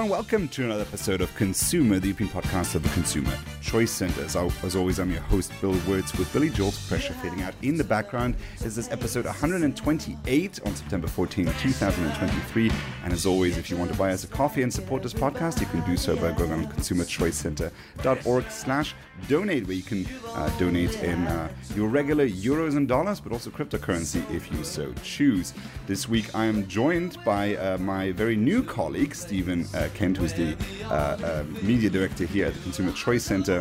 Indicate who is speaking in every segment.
Speaker 1: And welcome to another episode of ConsEUmer, the European podcast of the Consumer Choice Center. As, as always, I'm your host, Bill Wirtz, with Billy Joel's Pressure fading out in the background. Is this episode 128 on September 14, 2023? And as always, if you want to buy us a coffee and support this podcast, you can do so by going on consumerchoicecenter.org slash donate, where you can uh, donate in uh, your regular euros and dollars, but also cryptocurrency if you so choose. This week, I am joined by uh, my very new colleague, Stephen uh, Kent, who's the uh, uh, media director here at the Consumer Choice Center.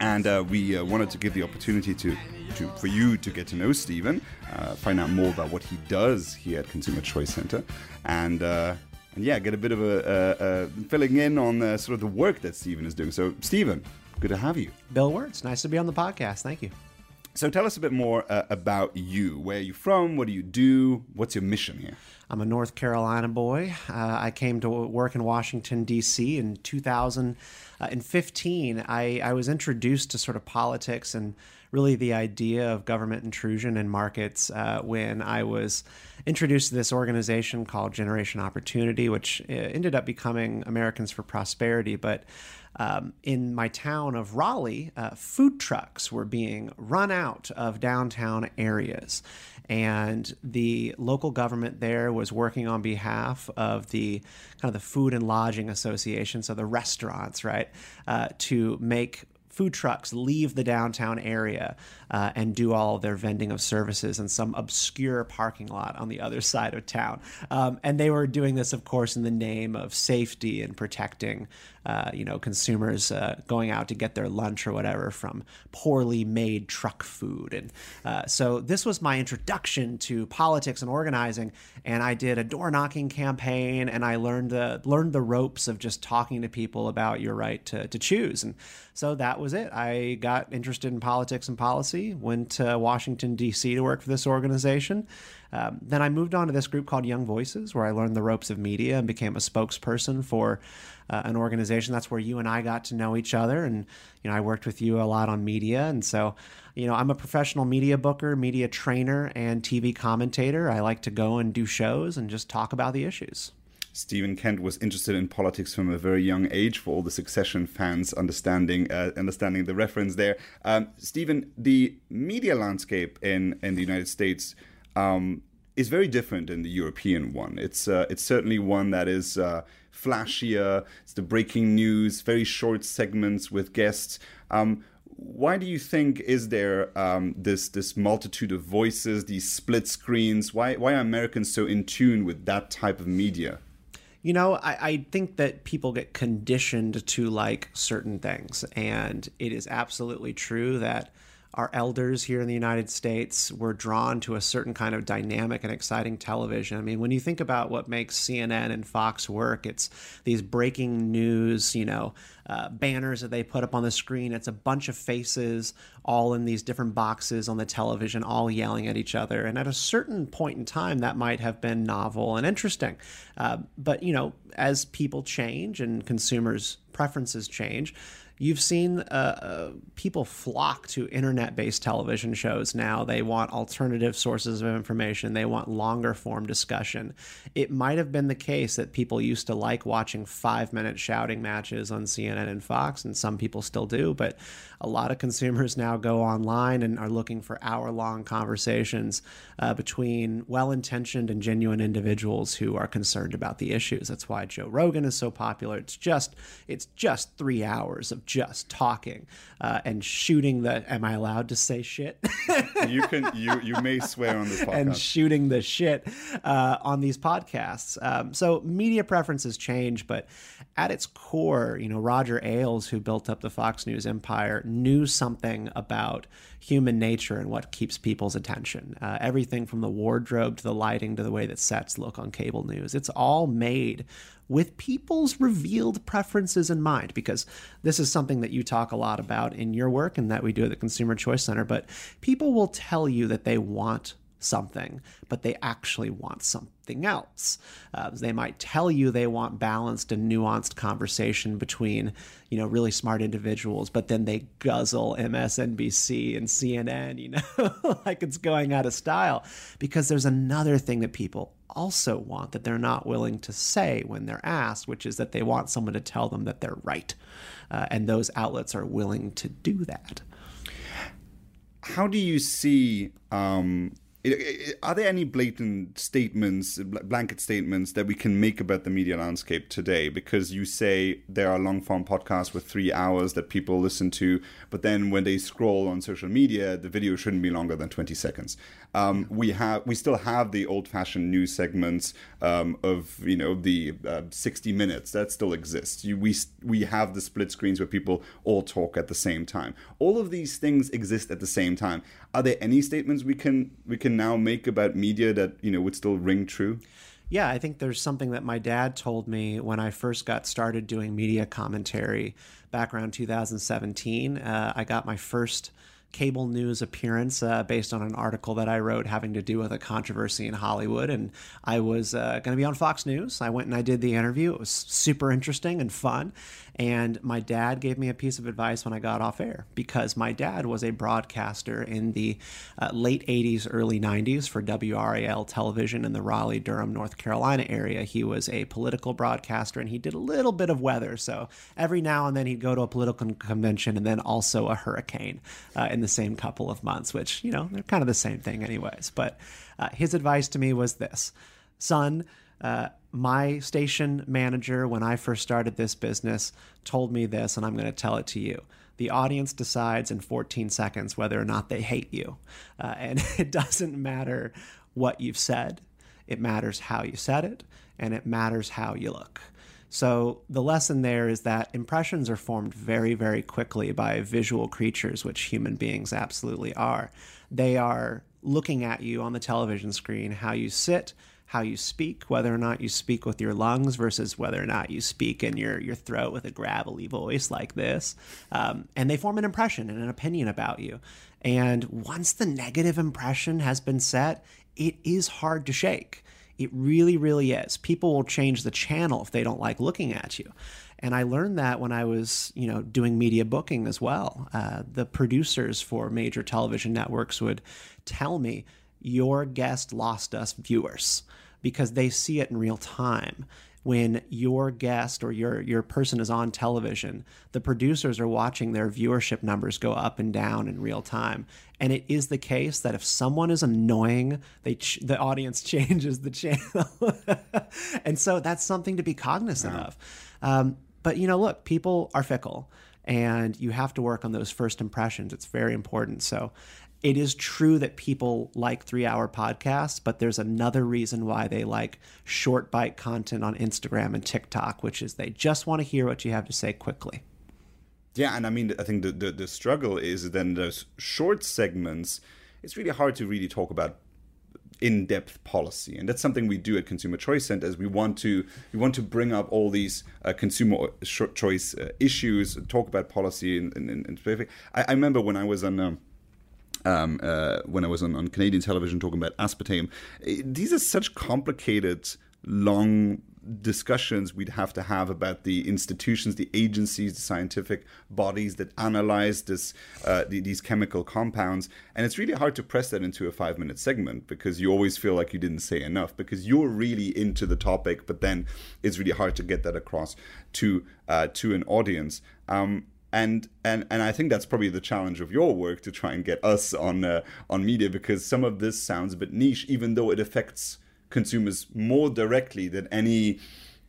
Speaker 1: And we wanted to give the opportunity to to, for you to get to know Stephen, uh, find out more about what he does here at Consumer Choice Center, and uh, and yeah, get a bit of a, filling in on sort of the work that Stephen is doing. So, Stephen, good to have you.
Speaker 2: Bill Wirtz, nice to be on the podcast. Thank you.
Speaker 1: So, tell us a bit more uh, about you. Where are you from? What do you do? What's your mission here?
Speaker 2: I'm a North Carolina boy. Uh, I came to work in Washington, D.C. in 2015. I, I was introduced to sort of politics and really the idea of government intrusion in markets uh, when I was introduced to this organization called Generation Opportunity, which uh, ended up becoming Americans for Prosperity. But um, in my town of Raleigh, uh, food trucks were being run out of downtown areas and the local government there was working on behalf of the kind of the food and lodging association so the restaurants right uh, to make food trucks leave the downtown area uh, and do all their vending of services in some obscure parking lot on the other side of town. Um, and they were doing this, of course, in the name of safety and protecting, uh, you know, consumers uh, going out to get their lunch or whatever from poorly made truck food. And uh, so this was my introduction to politics and organizing. And I did a door knocking campaign, and I learned the learned the ropes of just talking to people about your right to, to choose. And so that was it. I got interested in politics and policy went to Washington, D.C. to work for this organization. Um, then I moved on to this group called Young Voices, where I learned the ropes of media and became a spokesperson for uh, an organization. That's where you and I got to know each other. And, you know, I worked with you a lot on media. And so, you know, I'm a professional media booker, media trainer, and TV commentator. I like to go and do shows and just talk about the issues.
Speaker 1: Stephen Kent was interested in politics from a very young age. For all the Succession fans, understanding uh, understanding the reference there, um, Stephen, the media landscape in in the United States. Um, is very different than the European one. It's uh, it's certainly one that is uh, flashier. It's the breaking news, very short segments with guests. Um, why do you think is there um, this this multitude of voices, these split screens? Why why are Americans so in tune with that type of media?
Speaker 2: You know, I, I think that people get conditioned to like certain things. And it is absolutely true that our elders here in the United States were drawn to a certain kind of dynamic and exciting television. I mean, when you think about what makes CNN and Fox work, it's these breaking news, you know, uh, banners that they put up on the screen. It's a bunch of faces all in these different boxes on the television, all yelling at each other. And at a certain point in time, that might have been novel and interesting. Uh, but, you know, as people change and consumers' preferences change, You've seen uh, uh, people flock to internet based television shows now. They want alternative sources of information, they want longer form discussion. It might have been the case that people used to like watching five minute shouting matches on CNN and Fox, and some people still do, but a lot of consumers now go online and are looking for hour long conversations uh, between well intentioned and genuine individuals who are concerned about the issues. That's why Joe Rogan is so popular. It's just it's just three hours of just talking uh, and shooting the. Am I allowed to say shit?
Speaker 1: you can. You you may swear on this podcast.
Speaker 2: And shooting the shit uh, on these podcasts. Um, so media preferences change, but at its core, you know, Roger Ailes, who built up the Fox News empire, knew something about human nature and what keeps people's attention. Uh, everything from the wardrobe to the lighting to the way that sets look on cable news. It's all made with people's revealed preferences in mind, because this is something that you talk a lot about in your work and that we do at the Consumer Choice Center. But people will tell you that they want something, but they actually want something else. Uh, they might tell you they want balanced and nuanced conversation between, you know, really smart individuals, but then they guzzle MSNBC and CNN, you know, like it's going out of style. Because there's another thing that people also want that they're not willing to say when they're asked, which is that they want someone to tell them that they're right. Uh, and those outlets are willing to do that.
Speaker 1: How do you see um, are there any blatant statements, blanket statements that we can make about the media landscape today? Because you say there are long form podcasts with three hours that people listen to, but then when they scroll on social media, the video shouldn't be longer than 20 seconds. Um, we have, we still have the old fashioned news segments um, of, you know, the uh, 60 minutes that still exists. You, we, we have the split screens where people all talk at the same time. All of these things exist at the same time. Are there any statements we can, we can now make about media that you know would still ring true?
Speaker 2: Yeah, I think there's something that my dad told me when I first got started doing media commentary back around 2017. Uh, I got my first cable news appearance uh, based on an article that I wrote having to do with a controversy in Hollywood. And I was uh, going to be on Fox News. I went and I did the interview. It was super interesting and fun. And my dad gave me a piece of advice when I got off air because my dad was a broadcaster in the uh, late 80s, early 90s for WRAL television in the Raleigh, Durham, North Carolina area. He was a political broadcaster and he did a little bit of weather. So every now and then he'd go to a political convention and then also a hurricane uh, in the same couple of months, which, you know, they're kind of the same thing, anyways. But uh, his advice to me was this son, uh, my station manager, when I first started this business, told me this, and I'm going to tell it to you. The audience decides in 14 seconds whether or not they hate you. Uh, and it doesn't matter what you've said, it matters how you said it, and it matters how you look. So the lesson there is that impressions are formed very, very quickly by visual creatures, which human beings absolutely are. They are looking at you on the television screen, how you sit, how you speak, whether or not you speak with your lungs versus whether or not you speak in your, your throat with a gravelly voice like this. Um, and they form an impression and an opinion about you. And once the negative impression has been set, it is hard to shake. It really, really is. People will change the channel if they don't like looking at you. And I learned that when I was, you know, doing media booking as well. Uh, the producers for major television networks would tell me, your guest lost us viewers because they see it in real time when your guest or your your person is on television the producers are watching their viewership numbers go up and down in real time. And it is the case that if someone is annoying they ch- the audience changes the channel. And so that's something to be cognizant wow. of. Um, but you know look people are fickle and you have to work on those first impressions. It's very important. So it is true that people like three hour podcasts, but there's another reason why they like short bite content on Instagram and TikTok, which is they just want to hear what you have to say quickly.
Speaker 1: Yeah, and I mean, I think the, the, the struggle is then those short segments, it's really hard to really talk about in-depth policy and that's something we do at consumer choice centers we want to we want to bring up all these uh, consumer choice uh, issues talk about policy in specific I, I remember when i was on um, um, uh, when I was on, on, Canadian television talking about aspartame. These are such complicated, long discussions we'd have to have about the institutions, the agencies, the scientific bodies that analyze this, uh, the, these chemical compounds. And it's really hard to press that into a five minute segment because you always feel like you didn't say enough because you're really into the topic, but then it's really hard to get that across to uh, to an audience. Um, and and and I think that's probably the challenge of your work to try and get us on uh, on media because some of this sounds a bit niche, even though it affects consumers more directly than any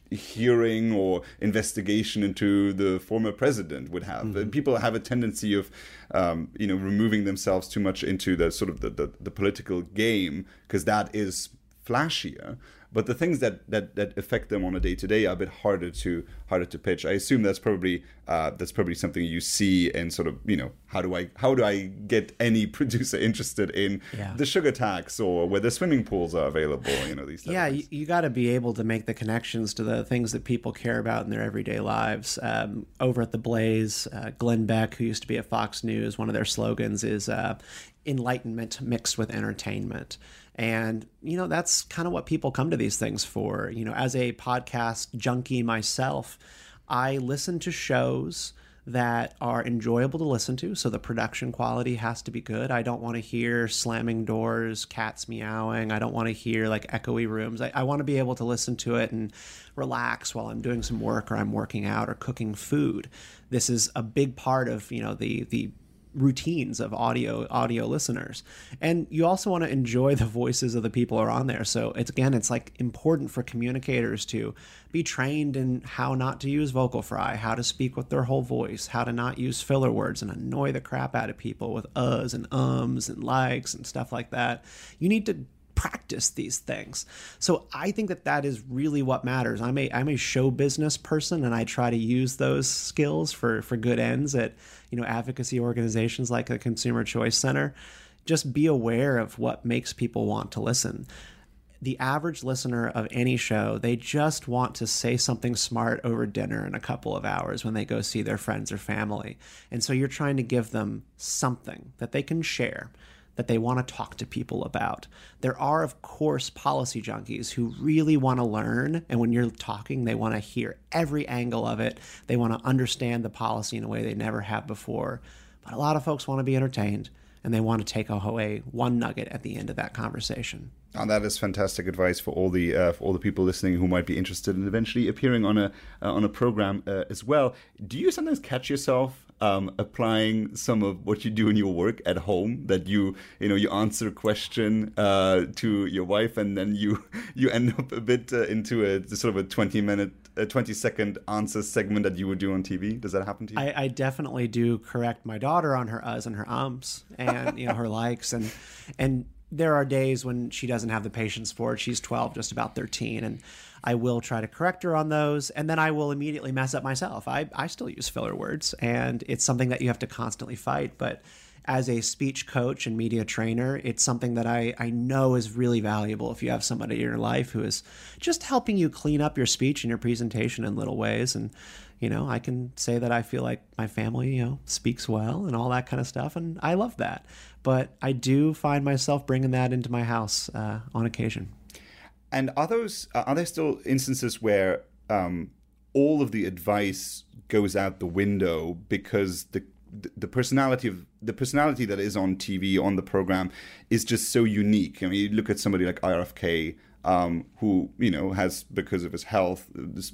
Speaker 1: hearing or investigation into the former president would have. Mm-hmm. People have a tendency of, um, you know, removing themselves too much into the sort of the, the, the political game because that is flashier but the things that that, that affect them on a day to day are a bit harder to harder to pitch. I assume that's probably uh, that's probably something you see and sort of you know how do I how do I get any producer interested in yeah. the sugar tax or whether swimming pools are available? You know these. Things.
Speaker 2: Yeah, you, you got to be able to make the connections to the things that people care about in their everyday lives. Um, over at the Blaze, uh, Glenn Beck, who used to be at Fox News, one of their slogans is uh, enlightenment mixed with entertainment. And, you know, that's kind of what people come to these things for. You know, as a podcast junkie myself, I listen to shows that are enjoyable to listen to. So the production quality has to be good. I don't want to hear slamming doors, cats meowing. I don't want to hear like echoey rooms. I, I want to be able to listen to it and relax while I'm doing some work or I'm working out or cooking food. This is a big part of, you know, the the routines of audio audio listeners. And you also want to enjoy the voices of the people who are on there. So it's again it's like important for communicators to be trained in how not to use vocal fry how to speak with their whole voice how to not use filler words and annoy the crap out of people with uhs and ums and likes and stuff like that. You need to practice these things. So I think that that is really what matters. I'm a I'm a show business person and I try to use those skills for for good ends at, you know, advocacy organizations like the Consumer Choice Center. Just be aware of what makes people want to listen. The average listener of any show, they just want to say something smart over dinner in a couple of hours when they go see their friends or family. And so you're trying to give them something that they can share that they want to talk to people about. There are, of course, policy junkies who really want to learn. And when you're talking, they want to hear every angle of it. They want to understand the policy in a way they never have before. But a lot of folks want to be entertained and they want to take away one nugget at the end of that conversation.
Speaker 1: Oh, that is fantastic advice for all the uh, for all the people listening who might be interested in eventually appearing on a uh, on a program uh, as well. Do you sometimes catch yourself um, applying some of what you do in your work at home? That you you know you answer a question uh, to your wife and then you you end up a bit uh, into a sort of a twenty minute a 20 second answer segment that you would do on TV? Does that happen to you?
Speaker 2: I, I definitely do correct my daughter on her uhs and her ums and you know her likes and and there are days when she doesn't have the patience for it. She's 12, just about 13, and I will try to correct her on those, and then I will immediately mess up myself. I, I still use filler words, and it's something that you have to constantly fight. But as a speech coach and media trainer, it's something that I, I know is really valuable if you have somebody in your life who is just helping you clean up your speech and your presentation in little ways. And, you know, I can say that I feel like my family, you know, speaks well and all that kind of stuff. And I love that. But I do find myself bringing that into my house uh, on occasion.
Speaker 1: And are those, are there still instances where um, all of the advice goes out the window because the the personality of the personality that is on TV on the program is just so unique. I mean, you look at somebody like RFK, um, who you know has because of his health this,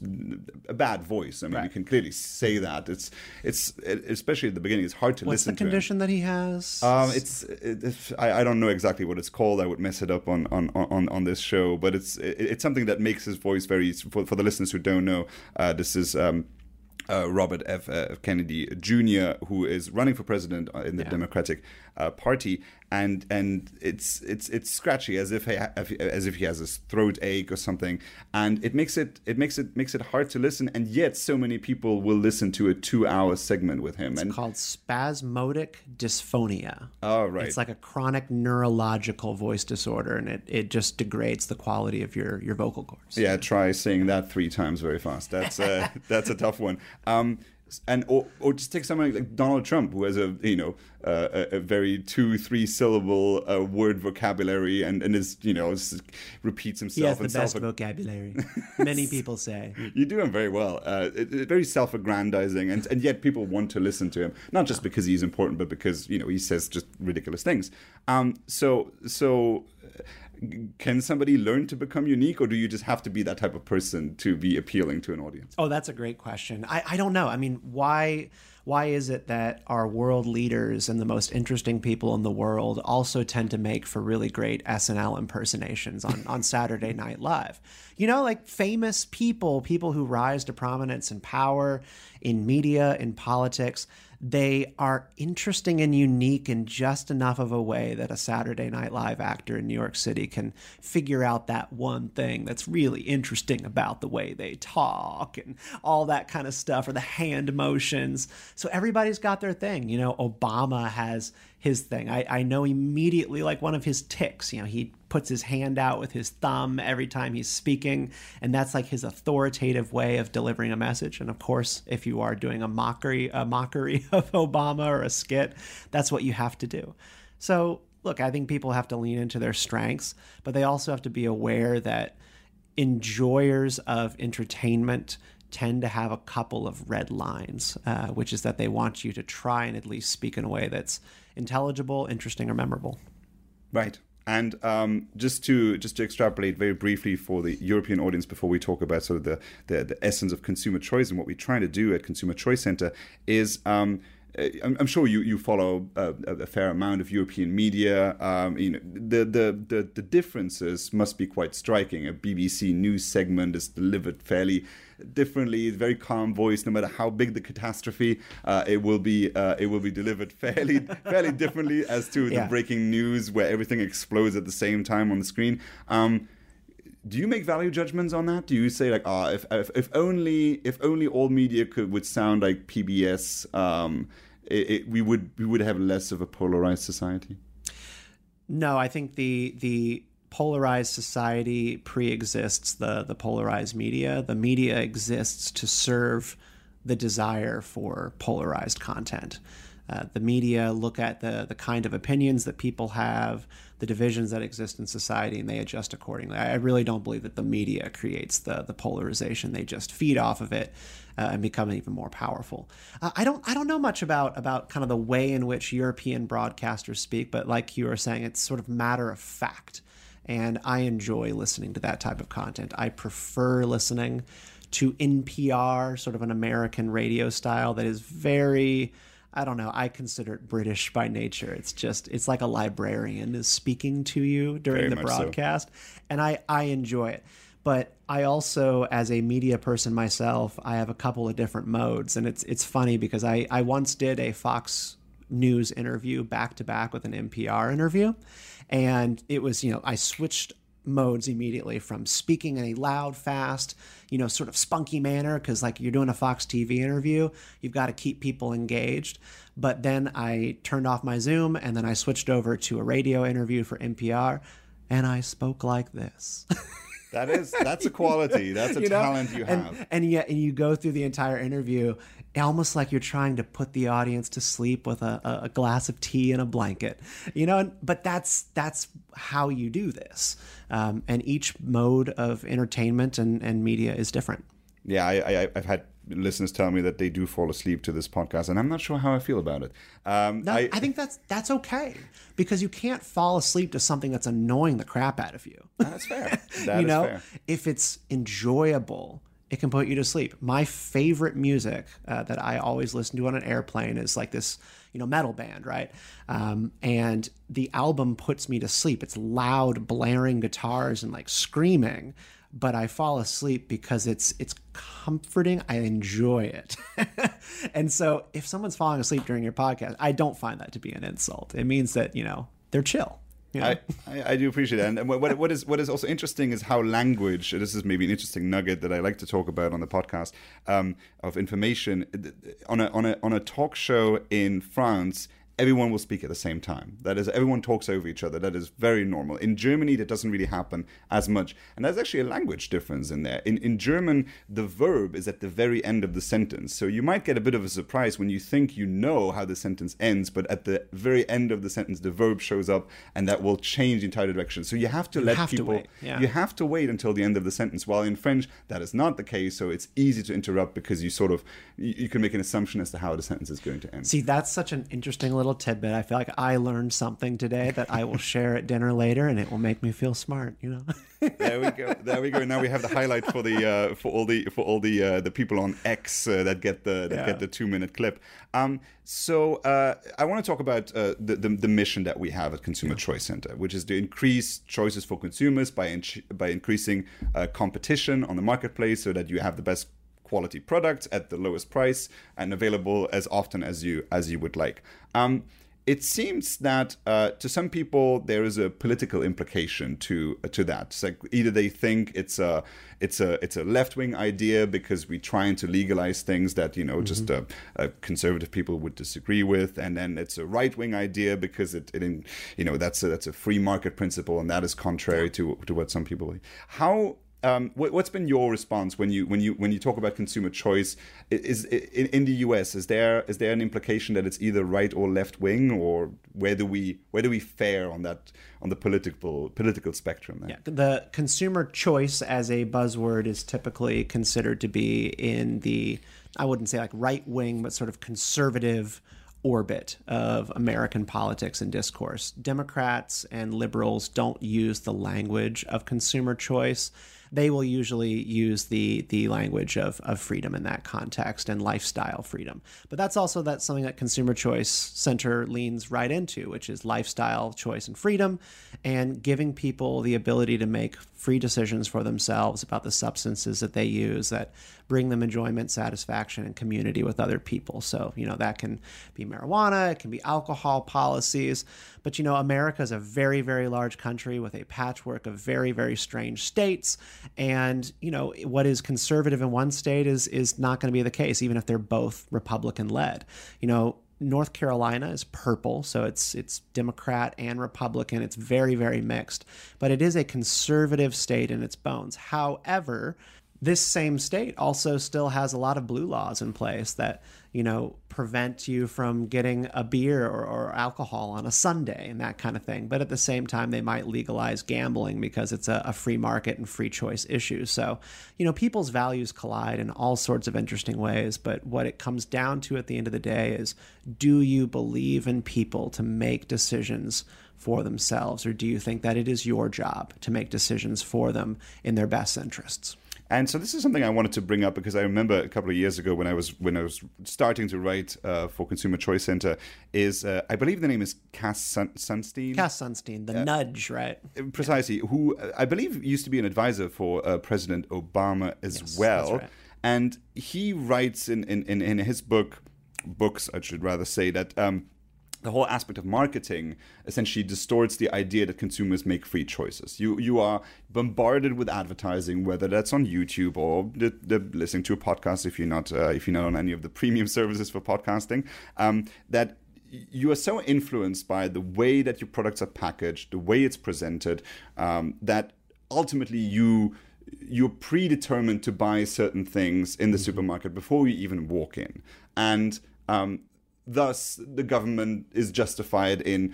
Speaker 1: a bad voice. I mean, right. you can clearly say that. It's it's especially at the beginning. It's hard to
Speaker 2: What's
Speaker 1: listen.
Speaker 2: What's the condition that he has?
Speaker 1: Um, it's, it's I, I, don't know exactly what it's called. I would mess it up on on, on, on this show, but it's it, it's something that makes his voice very. For, for the listeners who don't know, uh, this is. Um, uh, Robert F. Uh, Kennedy Jr., who is running for president uh, in the yeah. Democratic uh, Party, and and it's it's it's scratchy as if he ha- as if he has a throat ache or something, and it makes it it makes it makes it hard to listen, and yet so many people will listen to a two-hour segment with him.
Speaker 2: It's
Speaker 1: and
Speaker 2: called spasmodic dysphonia.
Speaker 1: Oh right,
Speaker 2: it's like a chronic neurological voice disorder, and it, it just degrades the quality of your your vocal cords.
Speaker 1: Yeah, try saying that three times very fast. That's uh, that's a tough one. Um, and or, or just take someone like Donald Trump, who has a you know uh, a, a, very two three syllable uh, word vocabulary and and is you know repeats himself. He
Speaker 2: has the best vocabulary. Many people say
Speaker 1: you do him very well. Uh, it, it, very self-aggrandizing, and and yet people want to listen to him, not just because he's important, but because you know he says just ridiculous things. Um, so so can somebody learn to become unique or do you just have to be that type of person to be appealing to an audience?
Speaker 2: Oh that's a great question. I, I don't know. I mean why why is it that our world leaders and the most interesting people in the world also tend to make for really great snl impersonations on, on saturday night live you know like famous people people who rise to prominence and power in media in politics they are interesting and unique in just enough of a way that a Saturday Night Live actor in New York City can figure out that one thing that's really interesting about the way they talk and all that kind of stuff, or the hand motions. So everybody's got their thing. You know, Obama has his thing. I, I know immediately like one of his ticks. You know, he puts his hand out with his thumb every time he's speaking, and that's like his authoritative way of delivering a message. And of course, if you are doing a mockery, a mockery of Obama or a skit, that's what you have to do. So, look, I think people have to lean into their strengths, but they also have to be aware that enjoyers of entertainment tend to have a couple of red lines, uh, which is that they want you to try and at least speak in a way that's intelligible, interesting, or memorable.
Speaker 1: Right. And um, just to just to extrapolate very briefly for the European audience before we talk about sort of the, the, the essence of consumer choice and what we're trying to do at Consumer Choice Center is um, I'm, I'm, sure you you follow a, a, fair amount of European media. Um, you know, the, the, the the differences must be quite striking. A BBC news segment is delivered fairly differently, very calm voice. No matter how big the catastrophe, uh, it will be uh, it will be delivered fairly fairly differently as to yeah. the breaking news where everything explodes at the same time on the screen. Um, do you make value judgments on that? Do you say like, ah, oh, if, if, if only if only all media could would sound like PBS, um, it, it, we would we would have less of a polarized society?
Speaker 2: No, I think the the polarized society pre-exists the the polarized media. The media exists to serve the desire for polarized content. Uh, the media look at the the kind of opinions that people have, the divisions that exist in society, and they adjust accordingly. I really don't believe that the media creates the the polarization; they just feed off of it uh, and become even more powerful. Uh, I don't I don't know much about about kind of the way in which European broadcasters speak, but like you were saying, it's sort of matter of fact, and I enjoy listening to that type of content. I prefer listening to NPR, sort of an American radio style that is very I don't know. I consider it British by nature. It's just it's like a librarian is speaking to you during Very the broadcast, so. and I I enjoy it. But I also, as a media person myself, I have a couple of different modes, and it's it's funny because I I once did a Fox News interview back to back with an NPR interview, and it was you know I switched modes immediately from speaking in a loud, fast, you know, sort of spunky manner, because like you're doing a Fox TV interview, you've got to keep people engaged. But then I turned off my Zoom and then I switched over to a radio interview for NPR and I spoke like this.
Speaker 1: That is that's a quality. That's a you know? talent you
Speaker 2: have. And, and yet and you go through the entire interview almost like you're trying to put the audience to sleep with a, a glass of tea and a blanket. You know, but that's that's how you do this. Um, and each mode of entertainment and, and media is different.
Speaker 1: Yeah, I, I, I've had listeners tell me that they do fall asleep to this podcast, and I'm not sure how I feel about it.
Speaker 2: Um, no, I, I, think that's that's okay because you can't fall asleep to something that's annoying the crap out of you.
Speaker 1: That's fair. That
Speaker 2: you know,
Speaker 1: fair.
Speaker 2: if it's enjoyable, it can put you to sleep. My favorite music uh, that I always listen to on an airplane is like this, you know, metal band, right? Um, and the album puts me to sleep. It's loud, blaring guitars and like screaming but I fall asleep because it's it's comforting. I enjoy it. and so if someone's falling asleep during your podcast, I don't find that to be an insult. It means that, you know, they're chill.
Speaker 1: I, I, I, do appreciate that. And what, what is what is also interesting is how language. This is maybe an interesting nugget that I like to talk about on the podcast um, of information on a on a on a talk show in France everyone will speak at the same time. That is, everyone talks over each other. That is very normal. In Germany, that doesn't really happen as much. And there's actually a language difference in there. In, in German, the verb is at the very end of the sentence. So you might get a bit of a surprise when you think you know how the sentence ends, but at the very end of the sentence, the verb shows up and that will change the entire direction. So you have to
Speaker 2: you
Speaker 1: let
Speaker 2: have
Speaker 1: people,
Speaker 2: yeah.
Speaker 1: you have to wait until the end of the sentence. While in French, that is not the case. So it's easy to interrupt because you sort of, you, you can make an assumption as to how the sentence is going to end.
Speaker 2: See, that's such an interesting little little tidbit. I feel like I learned something today that I will share at dinner later, and it will make me feel smart. You know.
Speaker 1: there we go. There we go. Now we have the highlight for the uh, for all the for all the uh, the people on X uh, that get the that yeah. get the two minute clip. Um, so uh, I want to talk about uh, the, the, the mission that we have at Consumer yeah. Choice Center, which is to increase choices for consumers by in- by increasing uh, competition on the marketplace, so that you have the best quality products at the lowest price and available as often as you as you would like. Um, it seems that uh, to some people there is a political implication to uh, to that. It's like either they think it's a it's a it's a left wing idea because we're trying to legalize things that you know mm-hmm. just uh, uh, conservative people would disagree with, and then it's a right wing idea because it, it in, you know that's a, that's a free market principle and that is contrary to to what some people believe. How um, what, has been your response when you when you when you talk about consumer choice? Is, is in, in, the U.S. is there is there an implication that it's either right or left wing, or where do we where do we fare on that on the political political spectrum?
Speaker 2: There? Yeah, the consumer choice as a buzzword is typically considered to be in the I wouldn't say like right wing, but sort of conservative orbit of American politics and discourse. Democrats and liberals don't use the language of consumer choice they will usually use the the language of, of freedom in that context and lifestyle freedom. But that's also that's something that Consumer Choice Center leans right into, which is lifestyle choice and freedom, and giving people the ability to make free decisions for themselves about the substances that they use that bring them enjoyment, satisfaction, and community with other people. So, you know, that can be marijuana, it can be alcohol policies. But, you know, America is a very, very large country with a patchwork of very, very strange states. And, you know, what is conservative in one state is, is not going to be the case, even if they're both Republican led. You know, North Carolina is purple, so it's it's Democrat and Republican. It's very very mixed, but it is a conservative state in its bones. However, this same state also still has a lot of blue laws in place that you know prevent you from getting a beer or, or, alcohol on a sunday and that kind of thing. But at the same time they might legalize gambling because it's a, a free market and free choice issue. So you know people's values collide in all sorts of interesting ways. But what it comes down to at the end of the day is do you believe in people to make decisions for themselves? Or do you think that it is your job to make decisions for them in their best interests
Speaker 1: and so this is something I wanted to bring up because I remember a couple of years ago when I was when I was starting to write uh, for Consumer Choice Center is uh, I believe the name is Cass Sun- Sunstein.
Speaker 2: Cass Sunstein, the uh, nudge, right?
Speaker 1: Precisely. Who uh, I believe used to be an advisor for uh, President Obama as yes, well. Right. And he writes in, in, in his book, books, I should rather say, that um, the whole aspect of marketing essentially distorts the idea that consumers make free choices. You you are bombarded with advertising, whether that's on YouTube or the, the listening to a podcast if you're not uh, if you're not on any of the premium services for podcasting. Um, that you are so influenced by the way that your products are packaged, the way it's presented, um, that ultimately you you're predetermined to buy certain things in the mm-hmm. supermarket before you even walk in, and um, thus the government is justified in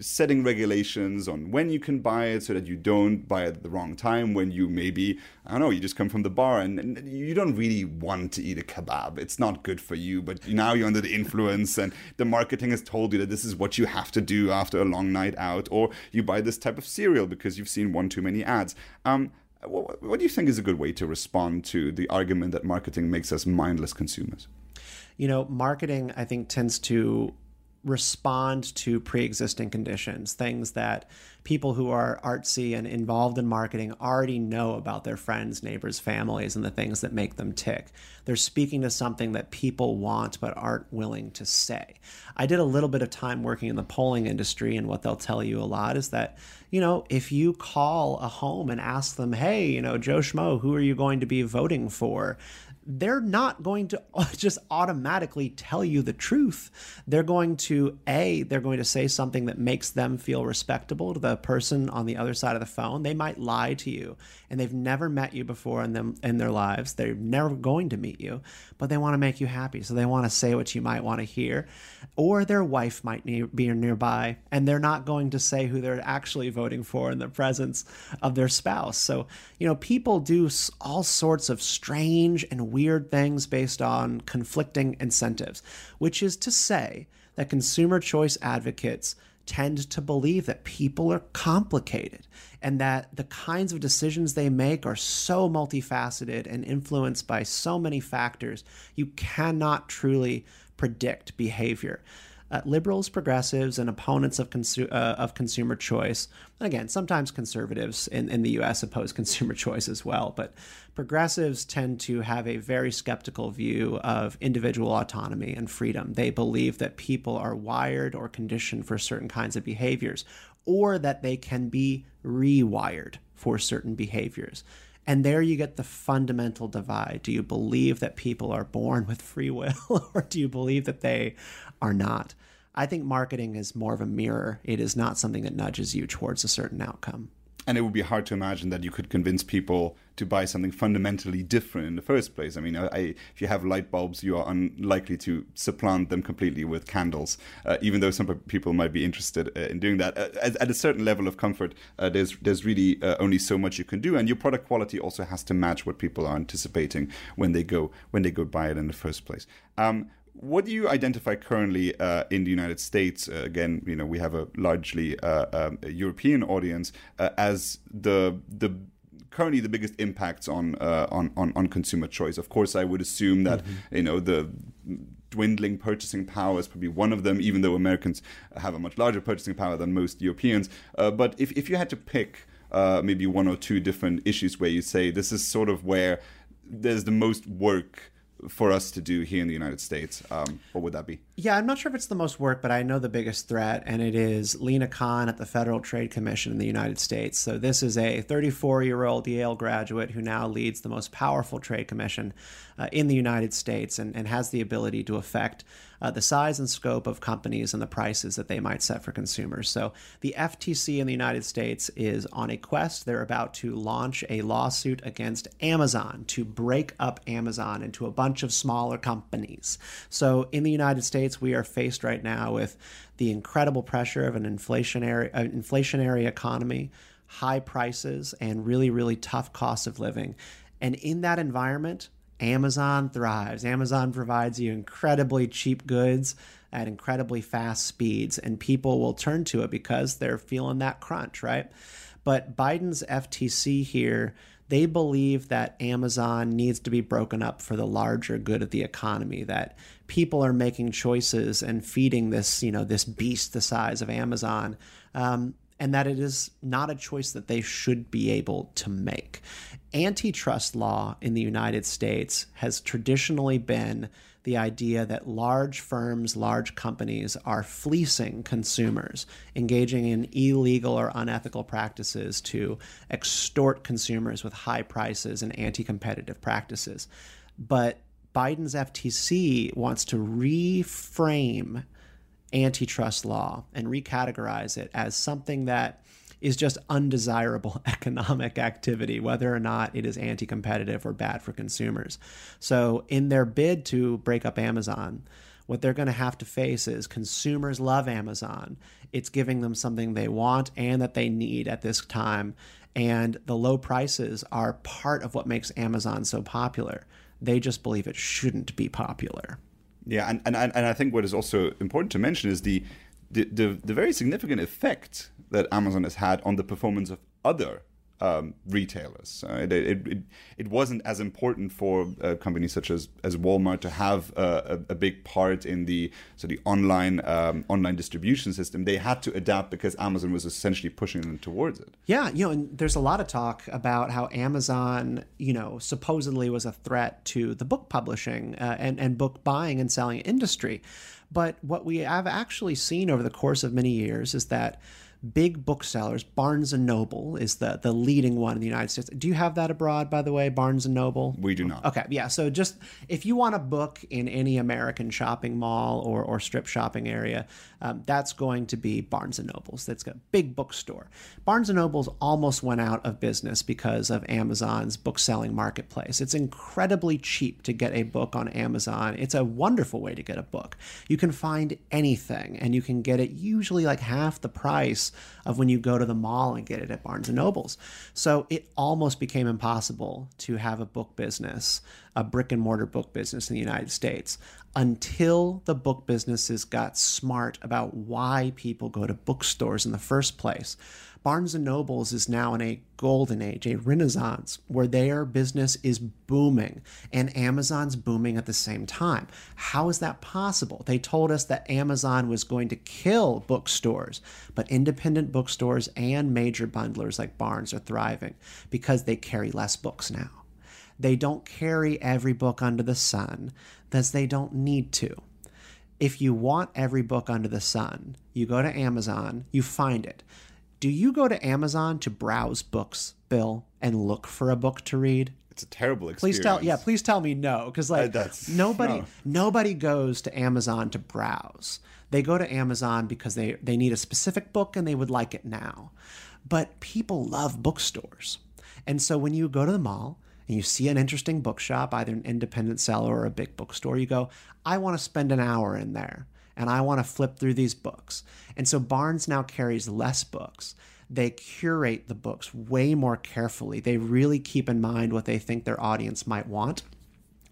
Speaker 1: setting regulations on when you can buy it so that you don't buy it at the wrong time when you maybe i don't know you just come from the bar and, and, you don't really want to eat a kebab. It's not good for you but now you're under the influence and the marketing has told you that this is what you have to do after a long night out or you buy this type of cereal because you've seen one too many ads. Um, what, what do you think is a good way to respond to the argument that marketing makes us mindless consumers
Speaker 2: you know, marketing, I think, tends to respond to pre-existing conditions things that people who are artsy and involved in marketing already know about their friends neighbors families and the things that make them tick. They're speaking to something that people want but aren't willing to say. I did a little bit of time working in the polling industry and what they'll tell you a lot is that you know if you call a home and ask them hey you know joe schmo who are you going to be voting for they're not going to just automatically tell you the truth. They're going to, A, they're going to say something that makes them feel respectable to the person on the other side of the phone. They might lie to you and they've never met you before in them in their lives. They're never going to meet you, but they want to make you happy. So they want to say what you might want to hear. Or their wife might be nearby and they're not going to say who they're actually voting for in the presence of their spouse. So, you know, people do all sorts of strange and weird things based on conflicting incentives, which is to say that consumer choice advocates tend to believe that people are complicated and that the kinds of decisions they make are so multifaceted and influenced by so many factors, you cannot truly predict behavior uh, liberals, progressives, and opponents of, consu- uh, of consumer choice. Again, sometimes conservatives in, in the US oppose consumer choice as well, but progressives tend to have a very skeptical view of individual autonomy and freedom. They believe that people are wired or conditioned for certain kinds of behaviors, or that they can be rewired for certain behaviors. And there you get the fundamental divide. Do you believe that people are born with free will, or do you believe that they are not? I think marketing is more of a mirror. It is not something that nudges you towards a certain outcome.
Speaker 1: and it would be hard to imagine that you could convince people to buy something fundamentally different in the first place. I mean, I, if you have light bulbs, you are unlikely to supplant them completely with candles, uh, even though some people might be interested uh, in doing that. Uh, at, at, a certain level of comfort, uh, there's there's really uh, only so much you can do, and your product quality also has to match what people are anticipating when they go when they go buy it in the first place. Um, what do you identify currently uh, in the United States? Uh, again, you know, we have a largely uh, um, European audience uh, as the the currently the biggest impacts on, uh, on, on on consumer choice. Of course, I would assume that mm-hmm. you know the dwindling purchasing power is probably one of them, even though Americans have a much larger purchasing power than most Europeans. Uh, but if if you had to pick maybe one or two different issues where you say this is sort of where there's the most work for us to do here in the United States, um, what would that be?
Speaker 2: Yeah, I'm not sure if it's the most work, but I know the biggest threat, and it is Lina Khan at the Federal Trade Commission in the United States. So this is a 34 year old Yale graduate who now leads the most powerful trade commission uh, in the United States and, and has the ability to affect uh, the size and scope of companies and the prices that they might set for consumers. So the FTC in the United States is on a quest. They're about to launch a lawsuit against Amazon to break up Amazon into a bunch of smaller companies. So in the United States, we are faced right now with the incredible pressure of an inflationary, uh, inflationary economy, high prices, and really, really tough cost of living. And in that environment, Amazon thrives. Amazon provides you incredibly cheap goods at incredibly fast speeds, and people will turn to it because they're feeling that crunch, right? But Biden's FTC here, they believe that Amazon needs to be broken up for the larger good of the economy, that people are making choices and feeding this, you know, this beast the size of Amazon. Um, and that it is not a choice that they should be able to make. Antitrust law in the United States has traditionally been the idea that large firms, large companies are fleecing consumers, engaging in illegal or unethical practices to extort consumers with high prices and anti competitive practices. But Biden's FTC wants to reframe antitrust law and recategorize it as something that is just undesirable economic activity, whether or not it is anti competitive or bad for consumers. So, in their bid to break up Amazon, what they're going to have to face is consumers love Amazon. It's giving them something they want and that they need at this time. And the low prices are part of what makes Amazon so popular. They just believe it shouldn't be popular.
Speaker 1: Yeah, and, and, and I think what is also important to mention is the, the, the, the very significant effect that Amazon has had on the performance of other um, retailers. Uh, it, it, it, wasn't as important for uh, companies such as, as Walmart to have a, a, big part in the so the online um, online distribution system. They had to adapt because Amazon was essentially pushing them towards it.
Speaker 2: Yeah, you know, and there's a lot of talk about how Amazon, you know, supposedly was a threat to the book publishing uh, and and book buying and selling industry. But what we have actually seen over the course of many years is that big booksellers. Barnes and Noble is the the leading one in the United States. Do you have that abroad, by the way? Barnes and Noble.
Speaker 1: We do not.
Speaker 2: Okay, yeah. So just if you want a book in any American shopping mall or or strip shopping area, um, that's going to be Barnes and Nobles. That's a big bookstore. Barnes and Nobles almost went out of business because of Amazon's book selling marketplace. It's incredibly cheap to get a book on Amazon. It's a wonderful way to get a book. You can find anything, and you can get it usually like half the price of when you go to the mall and get it at Barnes and Nobles. So it almost became impossible to have a book business, a brick and mortar book business in the United States until the book businesses got smart about why people go to bookstores in the first place. Barnes and Nobles is now in a golden age, a renaissance, where their business is booming and Amazon's booming at the same time. How is that possible? They told us that Amazon was going to kill bookstores, but independent bookstores and major bundlers like Barnes are thriving because they carry less books now. They don't carry every book under the sun, because they don't need to if you want every book under the sun, you go to Amazon, you find it. Do you go to Amazon to browse books, Bill, and look for a book to read?
Speaker 1: It's a terrible experience.
Speaker 2: Please tell, yeah, please tell me no, because like uh, nobody, no. nobody goes to Amazon to browse. They go to Amazon because they they need a specific book and they would like it now. But people love bookstores. And so when you go to the mall and you see an interesting bookshop, either an independent seller or a big bookstore, you go, I want to spend an hour in there and I want to flip through these books. And so Barnes now carries less books. They curate the books way more carefully. They really keep in mind what they think their audience might want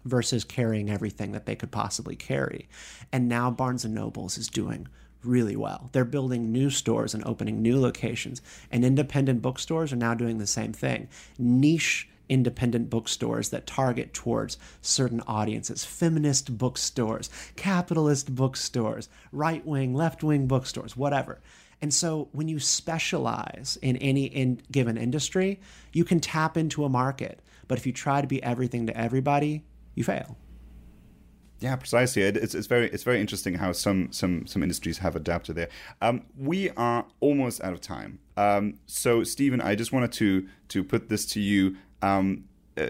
Speaker 2: versus carrying everything that they could possibly carry. And now Barnes and Nobles is doing really well. They're building new stores and opening new locations. And independent bookstores are now doing the same thing. Niche independent bookstores that target towards certain audiences feminist bookstores, capitalist bookstores, right wing, left wing bookstores, whatever. And so when you specialize in any in given industry, you can tap into a market. But if you try to be everything to everybody, you fail.
Speaker 1: Yeah, precisely. It's, it's very it's very interesting how some some some industries have adapted there. Um, we are almost out of time. Um, so, Stephen, I just wanted to to put this to you. Um, uh,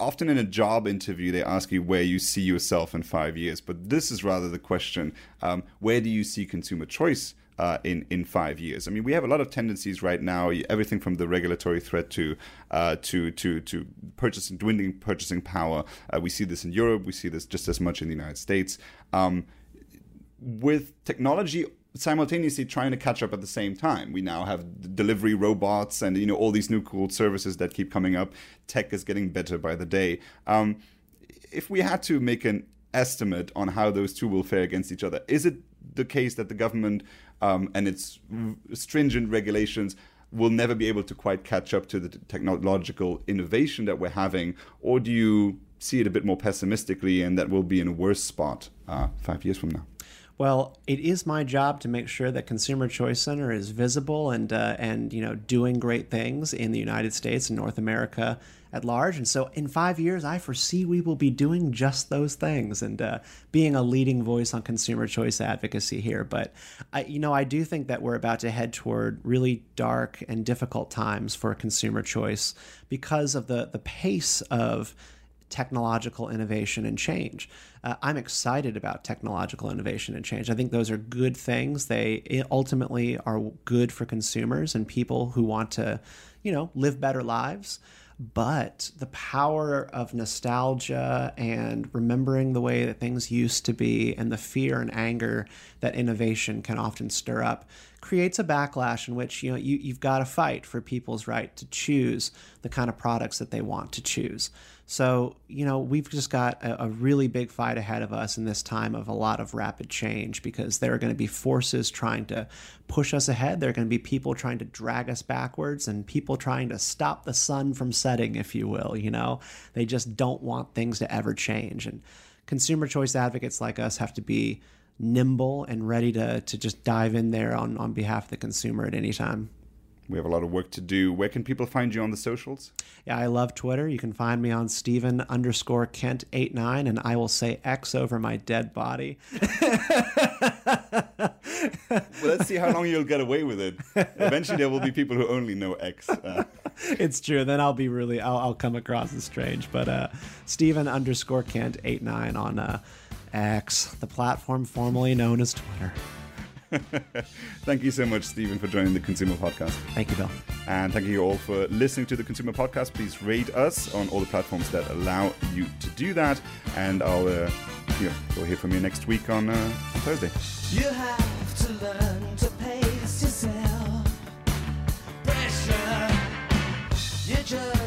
Speaker 1: often in a job interview, they ask you where you see yourself in five years, but this is rather the question: um, Where do you see consumer choice uh, in in five years. I mean, we have a lot of tendencies right now. Everything from the regulatory threat to uh, to to to purchasing dwindling purchasing power. Uh, we see this in Europe. We see this just as much in the United States. Um, with technology simultaneously trying to catch up at the same time. We now have delivery robots and you know all these new cool services that keep coming up. Tech is getting better by the day. Um, if we had to make an estimate on how those two will fare against each other, is it the case that the government um, and its stringent regulations will never be able to quite catch up to the technological innovation that we're having, or do you see it a bit more pessimistically and that we'll be in a worse spot uh, five years from now?
Speaker 2: Well, it is my job to make sure that Consumer Choice Center is visible and uh, and you know doing great things in the United States and North America at large. And so, in five years, I foresee we will be doing just those things and uh, being a leading voice on consumer choice advocacy here. But I, you know, I do think that we're about to head toward really dark and difficult times for consumer choice because of the the pace of technological innovation and change. Uh, I'm excited about technological innovation and change. I think those are good things. They ultimately are good for consumers and people who want to, you know, live better lives. But the power of nostalgia and remembering the way that things used to be and the fear and anger that innovation can often stir up creates a backlash in which you know you, you've got to fight for people's right to choose the kind of products that they want to choose. So, you know, we've just got a, a, really big fight ahead of us in this time of a lot of rapid change because there are going to be forces trying to push us ahead. There are going to be people trying to drag us backwards and people trying to stop the sun from setting, if you will. You know, they just don't want things to ever change. And consumer choice advocates like us have to be nimble and ready to, to just dive in there on, on behalf of the consumer at any time.
Speaker 1: We have a lot of work to do. Where can people find you on the socials?
Speaker 2: Yeah, I love Twitter. You can find me on Stephen underscore Kent eight nine, and I will say X over my dead body.
Speaker 1: well, let's see how long you'll get away with it. Eventually, there will be people who only know X. Uh.
Speaker 2: It's true. Then I'll be really, I'll, I'll come across as strange. But uh, Stephen underscore Kent eight nine on uh, X, the platform formerly known as Twitter.
Speaker 1: thank you so much, Stephen, for joining the ConsEUmer Podcast.
Speaker 2: Thank you, Bill.
Speaker 1: And thank you all for listening to the ConsEUmer Podcast. Please rate us on all the platforms that allow you to do that. And I'll uh, yeah, we'll hear from you next week on, uh, on Thursday. You have to learn to pace yourself. Pressure. You're just